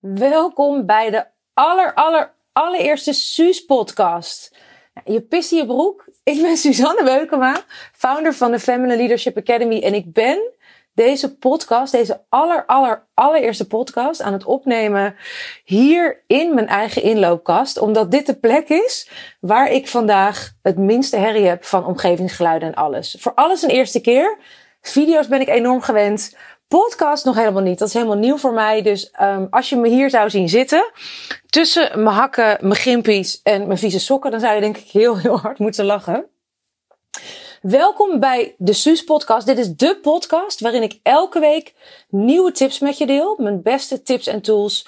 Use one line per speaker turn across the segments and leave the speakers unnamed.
Welkom bij de aller, aller, allereerste Suus podcast. Je pist je broek. Ik ben Suzanne Beukema, founder van de Feminine Leadership Academy. En ik ben deze podcast, deze aller, aller, allereerste podcast aan het opnemen hier in mijn eigen inloopkast. Omdat dit de plek is waar ik vandaag het minste herrie heb van omgevingsgeluiden en alles. Voor alles een eerste keer. Video's ben ik enorm gewend. Podcast nog helemaal niet. Dat is helemaal nieuw voor mij. Dus um, als je me hier zou zien zitten, tussen mijn hakken, mijn gimpies en mijn vieze sokken, dan zou je denk ik heel, heel hard moeten lachen. Welkom bij de Suus podcast. Dit is de podcast waarin ik elke week nieuwe tips met je deel. Mijn beste tips en tools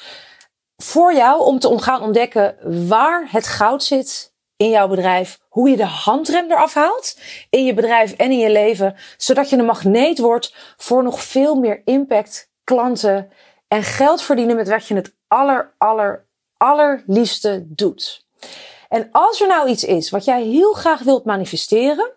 voor jou om te gaan ontdekken waar het goud zit in jouw bedrijf. Hoe je de handrem eraf haalt in je bedrijf en in je leven. Zodat je een magneet wordt voor nog veel meer impact, klanten en geld verdienen met wat je het aller, aller, allerliefste doet. En als er nou iets is wat jij heel graag wilt manifesteren,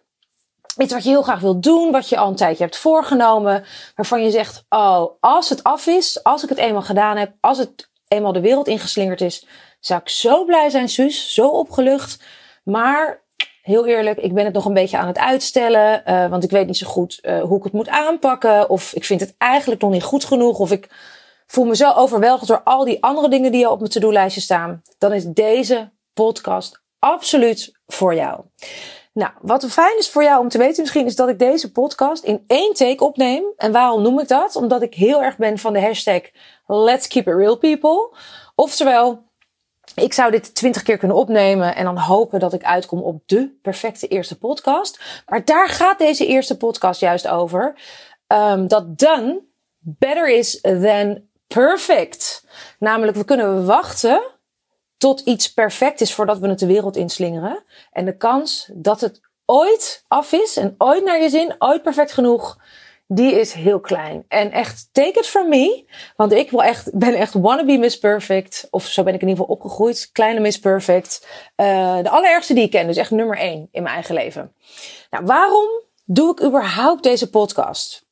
iets wat je heel graag wilt doen, wat je al een tijdje hebt voorgenomen, waarvan je zegt, oh, als het af is, als ik het eenmaal gedaan heb, als het eenmaal de wereld ingeslingerd is, zou ik zo blij zijn, Suus, zo opgelucht. Maar heel eerlijk, ik ben het nog een beetje aan het uitstellen. Uh, want ik weet niet zo goed uh, hoe ik het moet aanpakken. Of ik vind het eigenlijk nog niet goed genoeg. Of ik voel me zo overweldigd door al die andere dingen die op mijn to-do-lijstje staan. Dan is deze podcast absoluut voor jou. Nou, wat fijn is voor jou om te weten misschien is dat ik deze podcast in één take opneem. En waarom noem ik dat? Omdat ik heel erg ben van de hashtag Let's Keep It Real People. Oftewel, ik zou dit twintig keer kunnen opnemen en dan hopen dat ik uitkom op de perfecte eerste podcast. Maar daar gaat deze eerste podcast juist over. Um, dat done better is than perfect. Namelijk, we kunnen wachten tot iets perfect is voordat we het de wereld inslingeren. En de kans dat het ooit af is en ooit naar je zin, ooit perfect genoeg, die is heel klein. En echt, take it from me. Want ik wil echt, ben echt wannabe Miss Perfect. Of zo ben ik in ieder geval opgegroeid. Kleine Miss Perfect. Uh, de allerergste die ik ken. Dus echt nummer één in mijn eigen leven. Nou, waarom doe ik überhaupt deze podcast?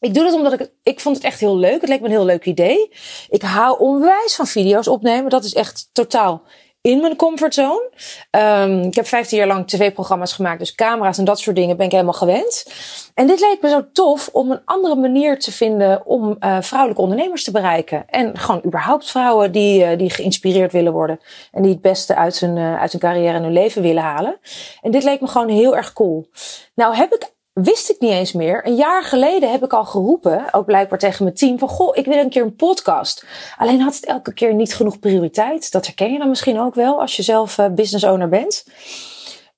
Ik doe dat omdat ik, ik vond het echt heel leuk. Het leek me een heel leuk idee. Ik hou onwijs van video's opnemen. Dat is echt totaal in mijn comfortzone. Um, ik heb 15 jaar lang tv-programma's gemaakt, dus camera's en dat soort dingen ben ik helemaal gewend. En dit leek me zo tof om een andere manier te vinden om uh, vrouwelijke ondernemers te bereiken. En gewoon überhaupt vrouwen die, uh, die geïnspireerd willen worden en die het beste uit hun, uh, uit hun carrière en hun leven willen halen. En dit leek me gewoon heel erg cool. Nou heb ik wist ik niet eens meer. Een jaar geleden heb ik al geroepen, ook blijkbaar tegen mijn team, van goh, ik wil een keer een podcast. Alleen had het elke keer niet genoeg prioriteit. Dat herken je dan misschien ook wel als je zelf business owner bent.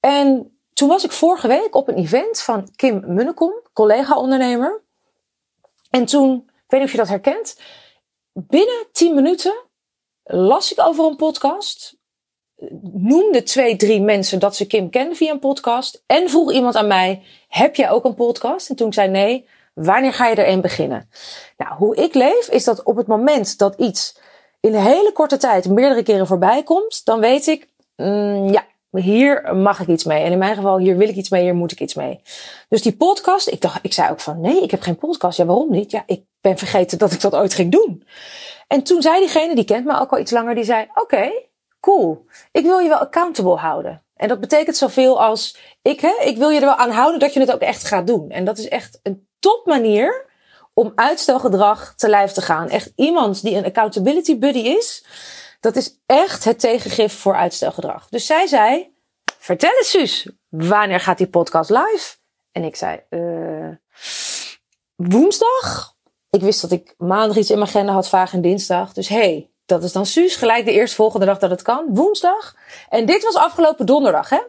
En toen was ik vorige week op een event van Kim Munnekom, collega-ondernemer. En toen, ik weet niet of je dat herkent, binnen 10 minuten las ik over een podcast noemde twee, drie mensen dat ze Kim kenden via een podcast. En vroeg iemand aan mij, heb jij ook een podcast? En toen zei nee, wanneer ga je er een beginnen? Nou, hoe ik leef is dat op het moment dat iets in een hele korte tijd meerdere keren voorbij komt, dan weet ik, mm, ja, hier mag ik iets mee. En in mijn geval, hier wil ik iets mee, hier moet ik iets mee. Dus die podcast, ik dacht, ik zei ook van, nee, ik heb geen podcast. Ja, waarom niet? Ja, ik ben vergeten dat ik dat ooit ging doen. En toen zei diegene, die kent me ook al iets langer, die zei, oké, cool. Ik wil je wel accountable houden. En dat betekent zoveel als ik, hè, ik wil je er wel aan houden dat je het ook echt gaat doen. En dat is echt een top manier om uitstelgedrag te lijf te gaan. Echt iemand die een accountability buddy is, dat is echt het tegengif voor uitstelgedrag. Dus zij zei, vertel eens Suus, wanneer gaat die podcast live? En ik zei, uh, woensdag? Ik wist dat ik maandag iets in mijn agenda had, vaag en dinsdag. Dus hey, dat is dan Suus, gelijk de eerstvolgende dag dat het kan, woensdag. En dit was afgelopen donderdag, hè?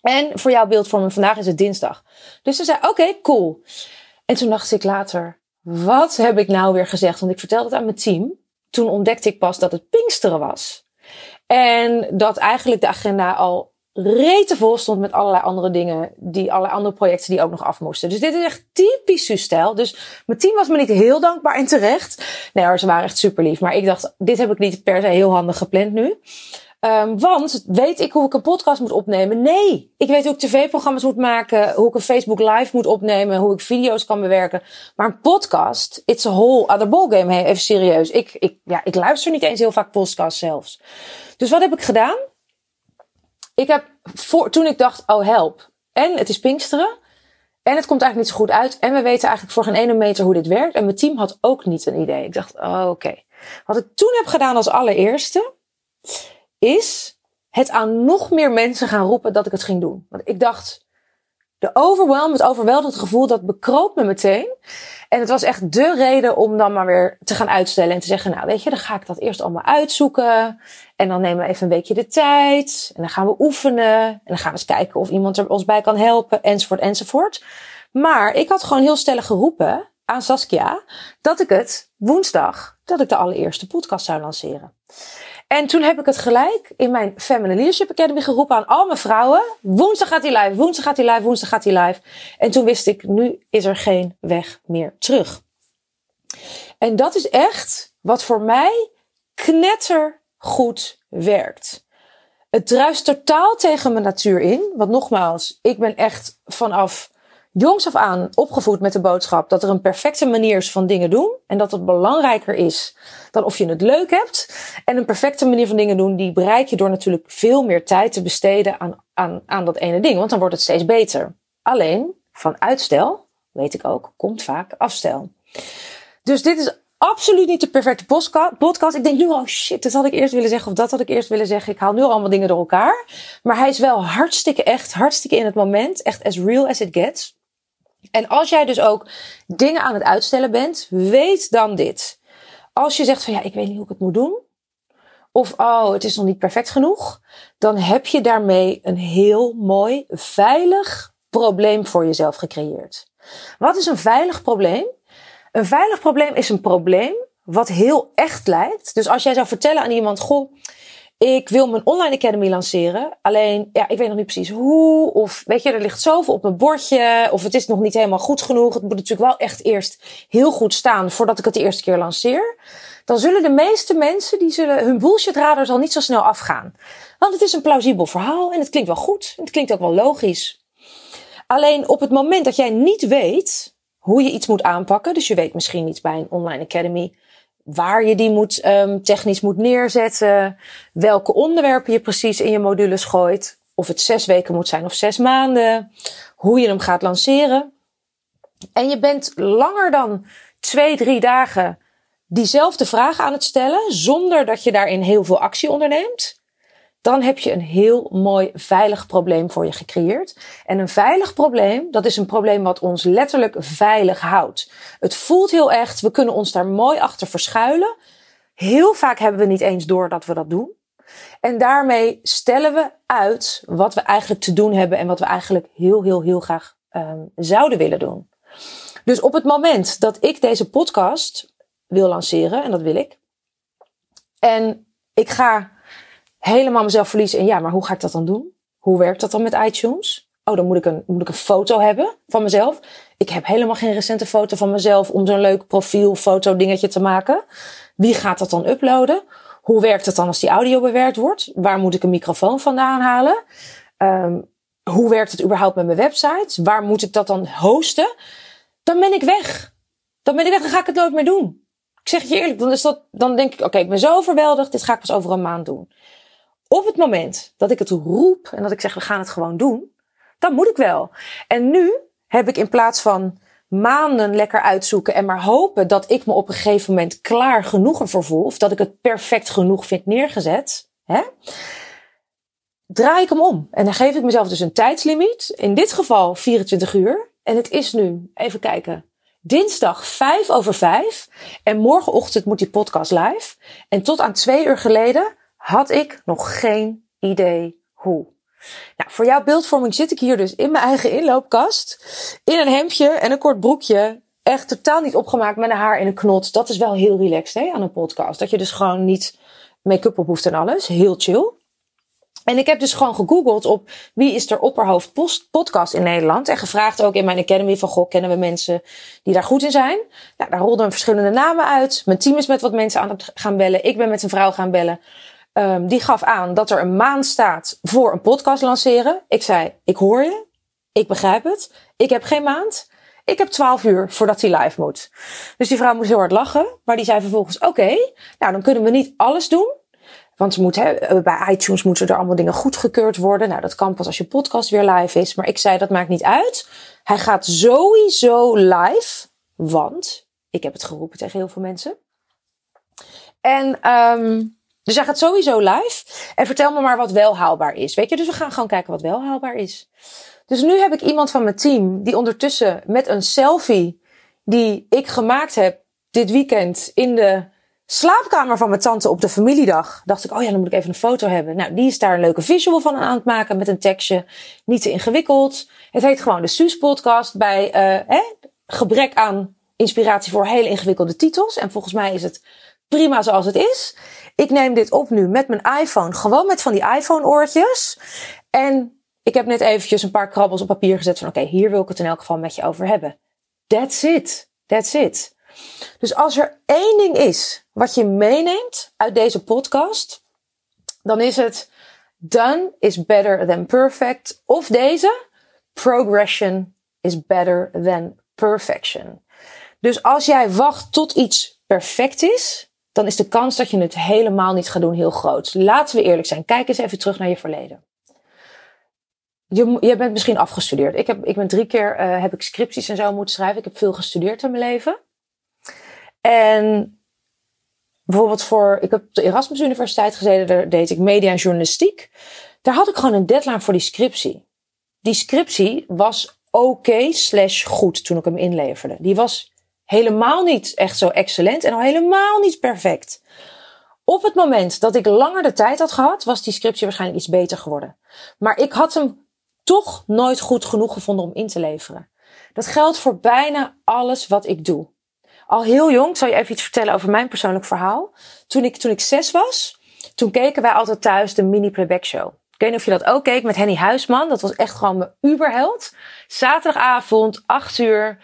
En voor jouw beeldvorming, vandaag is het dinsdag. Dus ze zei, oké, cool. En toen dacht ik later, wat heb ik nou weer gezegd? Want ik vertelde het aan mijn team. Toen ontdekte ik pas dat het Pinksteren was. En dat eigenlijk de agenda al rete vol stond met allerlei andere dingen, die allerlei andere projecten die ook nog af moesten. Dus dit is echt typisch Suus-stijl. Dus mijn team was me niet heel dankbaar en terecht. Nee hoor, ze waren echt super lief. Maar ik dacht, dit heb ik niet per se heel handig gepland nu. Um, want weet ik hoe ik een podcast moet opnemen? Nee. Ik weet hoe ik tv-programma's moet maken, hoe ik een Facebook Live moet opnemen, hoe ik video's kan bewerken. Maar een podcast, it's a whole other ballgame. Even serieus. Ik, ik, ja, ik luister niet eens heel vaak podcasts zelfs. Dus wat heb ik gedaan? Ik heb voor, toen ik dacht, oh help. En het is Pinksteren. En het komt eigenlijk niet zo goed uit. En we weten eigenlijk voor geen ene meter hoe dit werkt. En mijn team had ook niet een idee. Ik dacht, oh, oké. Wat ik toen heb gedaan als allereerste, is het aan nog meer mensen gaan roepen dat ik het ging doen. Want ik dacht, de overwhelm, het overweldigend gevoel, dat bekroop me meteen. En het was echt de reden om dan maar weer te gaan uitstellen en te zeggen, nou weet je, dan ga ik dat eerst allemaal uitzoeken. En dan nemen we even een weekje de tijd. En dan gaan we oefenen. En dan gaan we eens kijken of iemand er ons bij kan helpen, enzovoort, enzovoort. Maar ik had gewoon heel stellig geroepen aan Saskia dat ik het woensdag, dat ik de allereerste podcast zou lanceren. En toen heb ik het gelijk in mijn Feminine Leadership Academy geroepen aan al mijn vrouwen. Woensdag gaat hij live, woensdag gaat hij live, woensdag gaat hij live. En toen wist ik, nu is er geen weg meer terug. En dat is echt wat voor mij knettergoed werkt. Het druist totaal tegen mijn natuur in. Want nogmaals, ik ben echt vanaf jongs af aan opgevoed met de boodschap dat er een perfecte manier is van dingen doen. En dat het belangrijker is dan of je het leuk hebt. En een perfecte manier van dingen doen, die bereik je door natuurlijk veel meer tijd te besteden aan, aan, aan dat ene ding. Want dan wordt het steeds beter. Alleen van uitstel, weet ik ook, komt vaak afstel. Dus dit is absoluut niet de perfecte podcast. Ik denk nu, oh shit, dat had ik eerst willen zeggen of dat had ik eerst willen zeggen. Ik haal nu allemaal dingen door elkaar. Maar hij is wel hartstikke echt, hartstikke in het moment. Echt as real as it gets. En als jij dus ook dingen aan het uitstellen bent, weet dan dit. Als je zegt van ja, ik weet niet hoe ik het moet doen. Of oh, het is nog niet perfect genoeg. Dan heb je daarmee een heel mooi, veilig probleem voor jezelf gecreëerd. Wat is een veilig probleem? Een veilig probleem is een probleem wat heel echt lijkt. Dus als jij zou vertellen aan iemand, goh, ik wil mijn online academy lanceren. Alleen, ja, ik weet nog niet precies hoe. Of weet je, er ligt zoveel op mijn bordje. Of het is nog niet helemaal goed genoeg. Het moet natuurlijk wel echt eerst heel goed staan voordat ik het de eerste keer lanceer. Dan zullen de meeste mensen, die zullen, hun bullshit radar zal niet zo snel afgaan. Want het is een plausibel verhaal en het klinkt wel goed. Het klinkt ook wel logisch. Alleen op het moment dat jij niet weet hoe je iets moet aanpakken. Dus je weet misschien niet bij een online academy waar je die moet, um, technisch moet neerzetten, welke onderwerpen je precies in je modules gooit, of het zes weken moet zijn of zes maanden, hoe je hem gaat lanceren. En je bent langer dan twee, drie dagen diezelfde vraag aan het stellen, zonder dat je daarin heel veel actie onderneemt dan heb je een heel mooi veilig probleem voor je gecreëerd. En een veilig probleem, dat is een probleem wat ons letterlijk veilig houdt. Het voelt heel echt, we kunnen ons daar mooi achter verschuilen. Heel vaak hebben we niet eens door dat we dat doen. En daarmee stellen we uit wat we eigenlijk te doen hebben en wat we eigenlijk heel, heel, heel graag um, zouden willen doen. Dus op het moment dat ik deze podcast wil lanceren, en dat wil ik, en ik ga helemaal mezelf verliezen. En ja, maar hoe ga ik dat dan doen? Hoe werkt dat dan met iTunes? Oh, dan moet ik een, moet ik een foto hebben van mezelf. Ik heb helemaal geen recente foto van mezelf om zo'n leuk profielfoto dingetje te maken. Wie gaat dat dan uploaden? Hoe werkt het dan als die audio bewerkt wordt? Waar moet ik een microfoon vandaan halen? Um, hoe werkt het überhaupt met mijn website? Waar moet ik dat dan hosten? Dan ben ik weg. Dan ben ik weg, dan ga ik het nooit meer doen. Ik zeg je eerlijk, dan, is dat, dan denk ik, oké, ik ben zo overweldigd, dit ga ik pas over een maand doen. Op het moment dat ik het roep en dat ik zeg we gaan het gewoon doen, dan moet ik wel. En nu heb ik in plaats van maanden lekker uitzoeken en maar hopen dat ik me op een gegeven moment klaar genoeg ervoor voel, of dat ik het perfect genoeg vind neergezet, hè, draai ik hem om. En dan geef ik mezelf dus een tijdslimiet, in dit geval 24 uur. En het is nu, even kijken, dinsdag 5 over 5. En morgenochtend moet die podcast live. En tot aan twee uur geleden had ik nog geen idee hoe. Nou, voor jouw beeldvorming zit ik hier dus in mijn eigen inloopkast. In een hemdje en een kort broekje. Echt totaal niet opgemaakt met een haar in een knot. Dat is wel heel relaxed hè, aan een podcast. Dat je dus gewoon niet make-up op hoeft en alles. Heel chill. En ik heb dus gewoon gegoogeld op wie is er opperhoofd podcast in Nederland. En gevraagd ook in mijn academy van, goh, kennen we mensen die daar goed in zijn? Nou, daar rolden verschillende namen uit. Mijn team is met wat mensen aan het gaan bellen. Ik ben met een vrouw gaan bellen. Um, die gaf aan dat er een maand staat voor een podcast lanceren. Ik zei, ik hoor je. Ik begrijp het. Ik heb geen maand. Ik heb 12 uur voordat hij live moet. Dus die vrouw moest heel hard lachen. Maar die zei vervolgens, oké, nou dan kunnen we niet alles doen. Want moet, eh, bij iTunes moeten er allemaal dingen goedgekeurd worden. Nou, dat kan pas als je podcast weer live is. Maar ik zei, dat maakt niet uit. Hij gaat sowieso live. Want, ik heb het geroepen tegen heel veel mensen. En, um, dus hij gaat sowieso live. En vertel me maar wat wel haalbaar is. Weet je, dus we gaan gewoon kijken wat wel haalbaar is. Dus nu heb ik iemand van mijn team die ondertussen met een selfie die ik gemaakt heb dit weekend in de slaapkamer van mijn tante op de familiedag. Dacht ik, oh ja, dan moet ik even een foto hebben. Nou, die is daar een leuke visual van aan het maken met een tekstje. Niet te ingewikkeld. Het heet gewoon de Suus podcast bij hè, gebrek aan inspiratie voor hele ingewikkelde titels. En volgens mij is het prima zoals het is. Ik neem dit op nu met mijn iPhone. Gewoon met van die iPhone oortjes. En ik heb net eventjes een paar krabbels op papier gezet van oké, hier wil ik het in elk geval met je over hebben. That's it. That's it. Dus als er één ding is wat je meeneemt uit deze podcast, dan is het done is better than perfect. Of deze progression is better than perfection. Dus als jij wacht tot iets perfect is, dan is de kans dat je het helemaal niet gaat doen heel groot. Laten we eerlijk zijn. Kijk eens even terug naar je verleden. Je, je bent misschien afgestudeerd. Ik, heb, ik ben drie keer uh, heb ik scripties en zo moeten schrijven. Ik heb veel gestudeerd in mijn leven. En bijvoorbeeld voor, ik heb op de Erasmus Universiteit gezeten, daar deed ik media en journalistiek. Daar had ik gewoon een deadline voor die scriptie. Die scriptie was oké slash goed toen ik hem inleverde. Die was helemaal niet echt zo excellent en al helemaal niet perfect. Op het moment dat ik langer de tijd had gehad, was die scriptie waarschijnlijk iets beter geworden. Maar ik had hem toch nooit goed genoeg gevonden om in te leveren. Dat geldt voor bijna alles wat ik doe. Al heel jong, zal je even iets vertellen over mijn persoonlijk verhaal. Toen ik, toen ik zes was, toen keken wij altijd thuis de mini playback show. Ik weet niet of je dat ook keek met Henny Huisman. Dat was echt gewoon mijn uberheld. Zaterdagavond, acht uur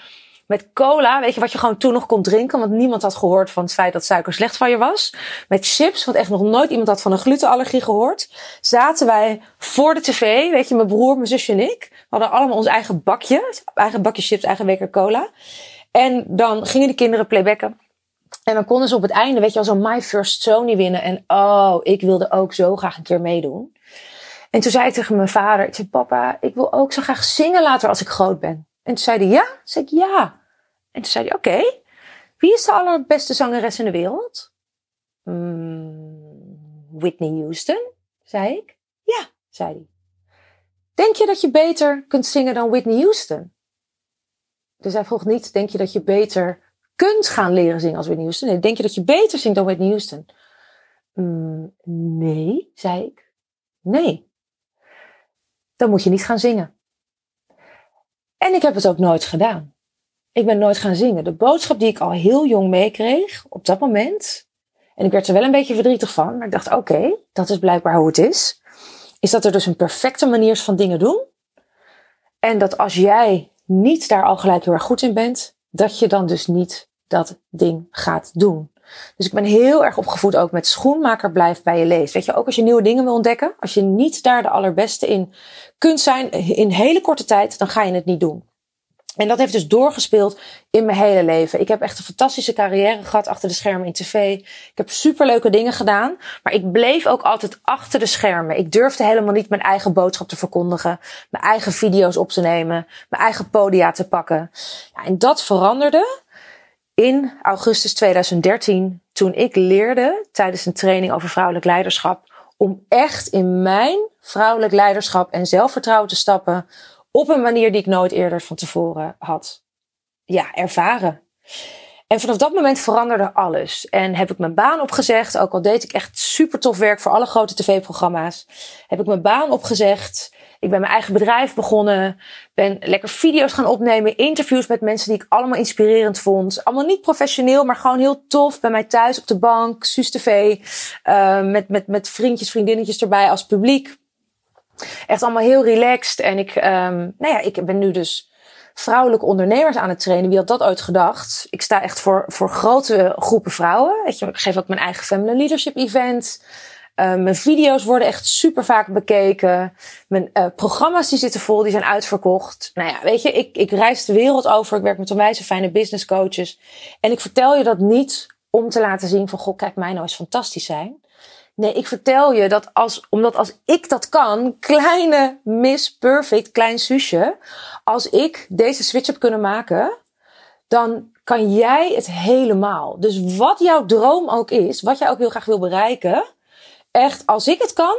met cola, weet je wat je gewoon toen nog kon drinken, want niemand had gehoord van het feit dat suiker slecht van je was. Met chips, want echt nog nooit iemand had van een glutenallergie gehoord. Zaten wij voor de tv, weet je, mijn broer, mijn zusje en ik. We hadden allemaal ons eigen bakje, eigen bakje chips, eigen beker cola. En dan gingen de kinderen playbacken. En dan konden ze op het einde, weet je wel, zo'n My First Sony winnen. En oh, ik wilde ook zo graag een keer meedoen. En toen zei ik tegen mijn vader, ik zei, papa, ik wil ook zo graag zingen later als ik groot ben. En toen zei hij, ja? Toen zei ik, ja. En toen zei hij, oké. Wie is de allerbeste zangeres in de wereld? Mm, Whitney Houston, zei ik. Ja, zei hij. Denk je dat je beter kunt zingen dan Whitney Houston? Dus hij vroeg niet, denk je dat je beter kunt gaan leren zingen als Whitney Houston? Nee, denk je dat je beter zingt dan Whitney Houston? Mm, nee, zei ik. Nee. Dan moet je niet gaan zingen. En ik heb het ook nooit gedaan. Ik ben nooit gaan zingen. De boodschap die ik al heel jong meekreeg op dat moment. En ik werd er wel een beetje verdrietig van. Maar ik dacht, oké, dat is blijkbaar hoe het is. Is dat er dus een perfecte manier is van dingen doen. En dat als jij niet daar al gelijk heel erg goed in bent, dat je dan dus niet dat ding gaat doen. Dus ik ben heel erg opgevoed ook met schoenmaker blijft bij je lees. Weet je, ook als je nieuwe dingen wil ontdekken, als je niet daar de allerbeste in kunt zijn in hele korte tijd, dan ga je het niet doen. En dat heeft dus doorgespeeld in mijn hele leven. Ik heb echt een fantastische carrière gehad achter de schermen in tv. Ik heb superleuke dingen gedaan. Maar ik bleef ook altijd achter de schermen. Ik durfde helemaal niet mijn eigen boodschap te verkondigen. Mijn eigen video's op te nemen. Mijn eigen podia te pakken. Ja, en dat veranderde in augustus 2013. Toen ik leerde tijdens een training over vrouwelijk leiderschap. Om echt in mijn vrouwelijk leiderschap en zelfvertrouwen te stappen op een manier die ik nooit eerder van tevoren had ja, ervaren. En vanaf dat moment veranderde alles. En heb ik mijn baan opgezegd, ook al deed ik echt super tof werk voor alle grote tv-programma's. Heb ik mijn baan opgezegd. Ik ben mijn eigen bedrijf begonnen. Ben lekker video's gaan opnemen. Interviews met mensen die ik allemaal inspirerend vond. Allemaal niet professioneel, maar gewoon heel tof. Bij mij thuis op de bank, Suus TV. Uh, met, met, met vriendjes, vriendinnetjes erbij als publiek. Echt allemaal heel relaxed. En ik, um, nou ja, ik ben nu dus vrouwelijke ondernemers aan het trainen. Wie had dat ooit gedacht? Ik sta echt voor, voor grote groepen vrouwen. Weet je, ik geef ook mijn eigen Family Leadership Event. Uh, mijn video's worden echt super vaak bekeken. Mijn uh, programma's die zitten vol, die zijn uitverkocht. Nou ja, weet je, ik, ik reis de wereld over. Ik werk met onwijs fijne business coaches. En ik vertel je dat niet om te laten zien van, goh, kijk mij nou eens fantastisch zijn. Nee, ik vertel je dat als, omdat als ik dat kan, kleine Miss Perfect, klein zusje, als ik deze switch heb kunnen maken, dan kan jij het helemaal. Dus wat jouw droom ook is, wat jij ook heel graag wil bereiken, echt, als ik het kan,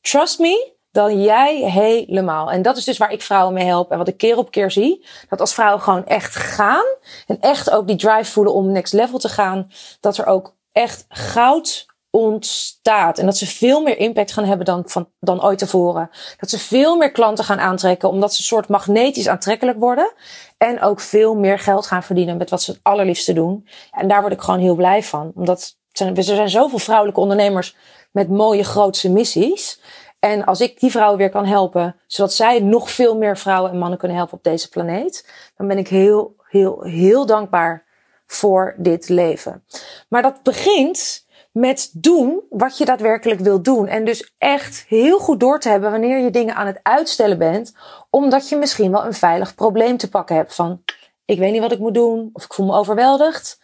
trust me, dan jij helemaal. En dat is dus waar ik vrouwen mee help. En wat ik keer op keer zie, dat als vrouwen gewoon echt gaan en echt ook die drive voelen om next level te gaan, dat er ook echt goud ontstaat. En dat ze veel meer impact gaan hebben dan, van, dan ooit tevoren. Dat ze veel meer klanten gaan aantrekken, omdat ze een soort magnetisch aantrekkelijk worden. En ook veel meer geld gaan verdienen met wat ze het allerliefste doen. En daar word ik gewoon heel blij van. Omdat er zijn zoveel vrouwelijke ondernemers met mooie grootse missies. En als ik die vrouwen weer kan helpen, zodat zij nog veel meer vrouwen en mannen kunnen helpen op deze planeet, dan ben ik heel, heel, heel dankbaar voor dit leven. Maar dat begint met doen wat je daadwerkelijk wil doen. En dus echt heel goed door te hebben wanneer je dingen aan het uitstellen bent, omdat je misschien wel een veilig probleem te pakken hebt van ik weet niet wat ik moet doen of ik voel me overweldigd.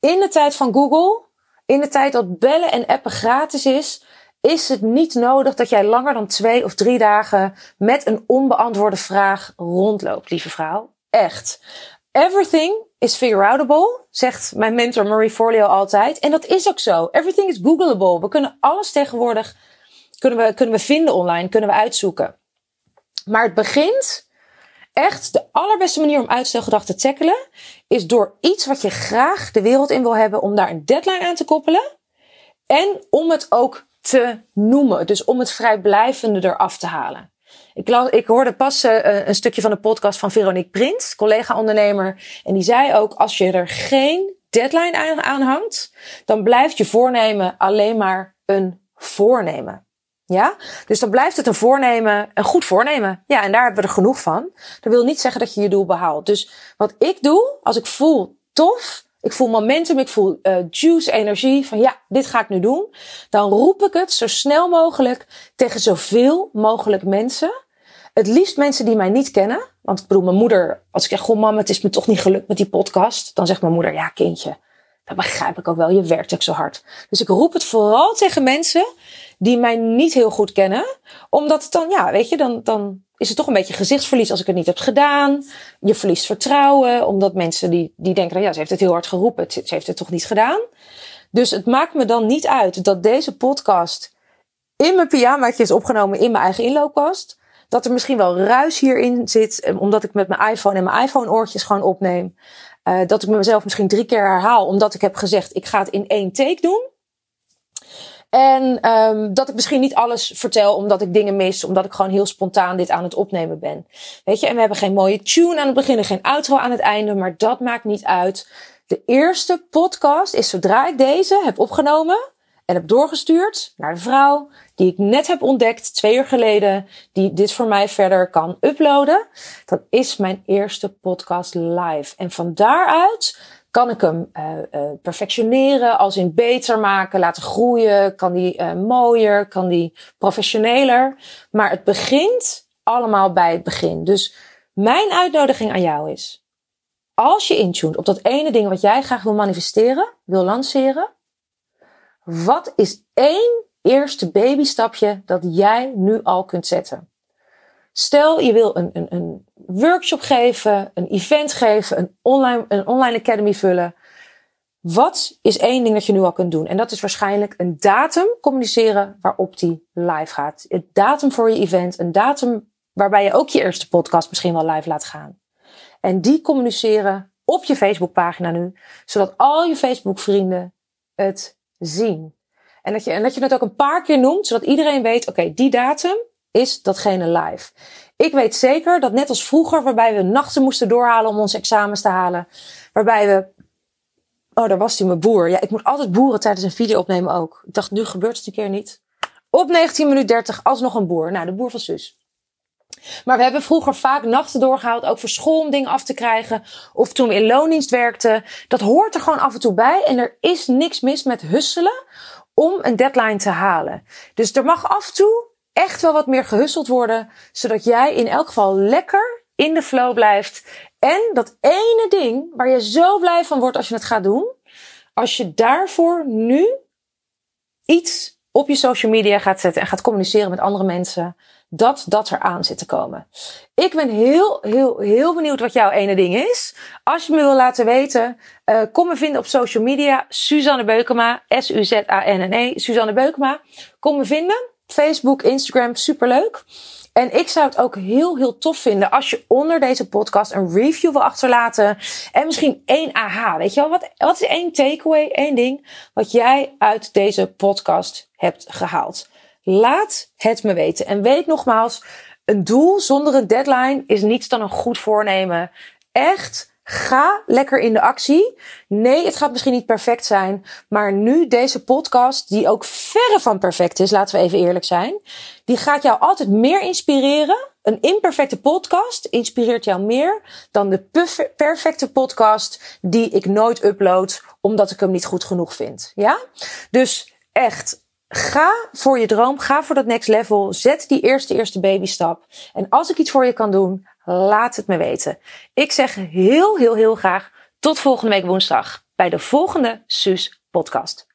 In de tijd van Google, in de tijd dat bellen en appen gratis is, is het niet nodig dat jij langer dan twee of drie dagen met een onbeantwoorde vraag rondloopt, lieve vrouw. Echt. Everything is figure outable, zegt mijn mentor Marie Forleo altijd. En dat is ook zo. Everything is Googleable. We kunnen alles tegenwoordig kunnen we, kunnen we vinden online, kunnen we uitzoeken. Maar het begint echt de allerbeste manier om uitstelgedrag te tackelen is door iets wat je graag de wereld in wil hebben, om daar een deadline aan te koppelen. En om het ook te noemen. Dus om het vrijblijvende eraf te halen. Ik, ik hoorde pas uh, een stukje van de podcast van Veronique Prins, collega-ondernemer. En die zei ook, als je er geen deadline aan, aan hangt, dan blijft je voornemen alleen maar een voornemen. Ja? Dus dan blijft het een voornemen, een goed voornemen. Ja, en daar hebben we er genoeg van. Dat wil niet zeggen dat je je doel behaalt. Dus wat ik doe, als ik voel tof, ik voel momentum, ik voel uh, juice, energie van ja, dit ga ik nu doen. Dan roep ik het zo snel mogelijk tegen zoveel mogelijk mensen. Het liefst mensen die mij niet kennen. Want ik bedoel, mijn moeder, als ik zeg, goh mama, het is me toch niet gelukt met die podcast. Dan zegt mijn moeder, ja kindje, dat begrijp ik ook wel. Je werkt ook zo hard. Dus ik roep het vooral tegen mensen die mij niet heel goed kennen. Omdat het dan, ja, weet je, dan, dan is het toch een beetje gezichtsverlies als ik het niet heb gedaan. Je verliest vertrouwen, omdat mensen die, die denken, ja, ze heeft het heel hard geroepen, ze heeft het toch niet gedaan. Dus het maakt me dan niet uit dat deze podcast in mijn pyjamaatje is opgenomen in mijn eigen inloopkast. Dat er misschien wel ruis hierin zit, eh, omdat ik met mijn iPhone en mijn iPhone oortjes gewoon opneem. Uh, dat ik mezelf misschien drie keer herhaal, omdat ik heb gezegd, ik ga het in één take doen. En um, dat ik misschien niet alles vertel omdat ik dingen mis, omdat ik gewoon heel spontaan dit aan het opnemen ben. Weet je, en we hebben geen mooie tune aan het begin en geen outro aan het einde, maar dat maakt niet uit. De eerste podcast is zodra ik deze heb opgenomen en heb doorgestuurd naar de vrouw die ik net heb ontdekt twee uur geleden, die dit voor mij verder kan uploaden. Dat is mijn eerste podcast live. En van daaruit kan ik hem uh, uh, perfectioneren, als in beter maken, laten groeien? Kan die uh, mooier? Kan die professioneler? Maar het begint allemaal bij het begin. Dus mijn uitnodiging aan jou is, als je intuned op dat ene ding wat jij graag wil manifesteren, wil lanceren, wat is één eerste babystapje dat jij nu al kunt zetten? Stel, je wil een, een, een workshop geven, een event geven, een online, een online academy vullen. Wat is één ding dat je nu al kunt doen? En dat is waarschijnlijk een datum communiceren waarop die live gaat. Het datum voor je event, een datum waarbij je ook je eerste podcast misschien wel live laat gaan. En die communiceren op je Facebookpagina nu, zodat al je Facebook vrienden het zien. En dat je, en dat je het ook een paar keer noemt, zodat iedereen weet, oké, die datum, is datgene live. Ik weet zeker dat net als vroeger, waarbij we nachten moesten doorhalen om onze examens te halen, waarbij we. Oh, daar was hij, mijn boer. Ja, ik moet altijd boeren tijdens een video opnemen ook. Ik dacht, nu gebeurt het een keer niet. Op 19 minuten 30 alsnog een boer. Nou, de boer van Sus. Maar we hebben vroeger vaak nachten doorgehaald, ook voor school om dingen af te krijgen. Of toen we in loondienst werkten. Dat hoort er gewoon af en toe bij. En er is niks mis met husselen om een deadline te halen. Dus er mag af en toe echt wel wat meer gehusteld worden, zodat jij in elk geval lekker in de flow blijft. En dat ene ding waar je zo blij van wordt als je het gaat doen, als je daarvoor nu iets op je social media gaat zetten en gaat communiceren met andere mensen, dat dat er aan zit te komen. Ik ben heel, heel, heel benieuwd wat jouw ene ding is. Als je me wil laten weten, uh, kom me vinden op social media. Suzanne Beukema, S-U-Z-A-N-N-E, Suzanne Beukema. Kom me vinden. Facebook, Instagram, superleuk. En ik zou het ook heel, heel tof vinden als je onder deze podcast een review wil achterlaten. En misschien één aha. Weet je wel, wat, wat is één takeaway, één ding wat jij uit deze podcast hebt gehaald? Laat het me weten. En weet nogmaals, een doel zonder een deadline is niets dan een goed voornemen. Echt Ga lekker in de actie. Nee, het gaat misschien niet perfect zijn. Maar nu deze podcast, die ook verre van perfect is, laten we even eerlijk zijn. Die gaat jou altijd meer inspireren. Een imperfecte podcast inspireert jou meer dan de perfecte podcast die ik nooit upload omdat ik hem niet goed genoeg vind. Ja? Dus echt, Ga voor je droom, ga voor dat next level. Zet die eerste, eerste babystap. En als ik iets voor je kan doen, laat het me weten. Ik zeg heel, heel, heel graag tot volgende week woensdag bij de volgende Suus podcast.